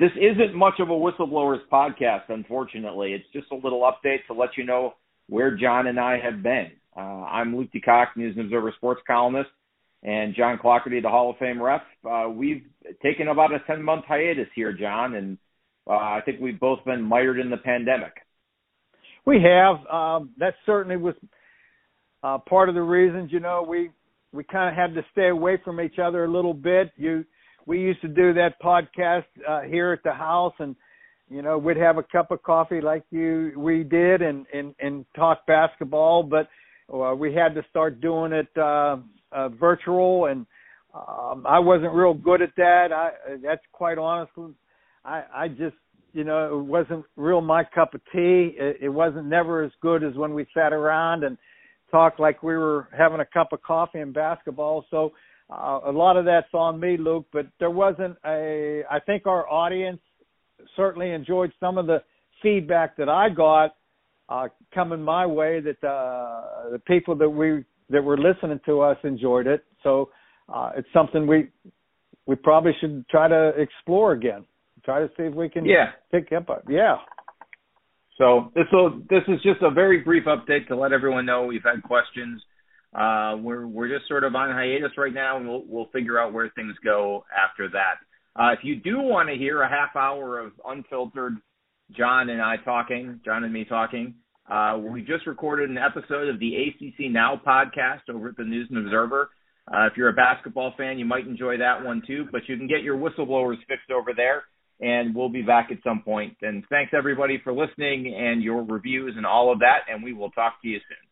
this isn't much of a whistleblowers podcast, unfortunately. It's just a little update to let you know where John and I have been. Uh, I'm Luke DeCock, News and Observer sports columnist, and John Clougherty, the Hall of Fame ref. Uh, we've taken about a 10 month hiatus here, John, and uh, I think we've both been mired in the pandemic. We have. Um, that certainly was uh, part of the reasons. You know, we we kind of had to stay away from each other a little bit. You, we used to do that podcast uh, here at the house, and you know, we'd have a cup of coffee like you we did, and and and talk basketball. But uh, we had to start doing it uh, uh, virtual, and um, I wasn't real good at that. I that's quite honestly, I I just you know it wasn't real my cup of tea. It, it wasn't never as good as when we sat around and talked like we were having a cup of coffee and basketball. So uh, a lot of that's on me, Luke. But there wasn't a. I think our audience certainly enjoyed some of the feedback that I got uh, coming my way. That uh, the people that we that were listening to us enjoyed it. So uh, it's something we we probably should try to explore again. Try to see if we can yeah. pick up. Yeah. So this will this is just a very brief update to let everyone know we've had questions. Uh, we're we're just sort of on hiatus right now, and we'll we'll figure out where things go after that. Uh, if you do want to hear a half hour of unfiltered John and I talking, John and me talking, uh, we just recorded an episode of the ACC Now podcast over at the News and Observer. Uh, if you're a basketball fan, you might enjoy that one too. But you can get your whistleblowers fixed over there, and we'll be back at some point. And thanks everybody for listening and your reviews and all of that. And we will talk to you soon.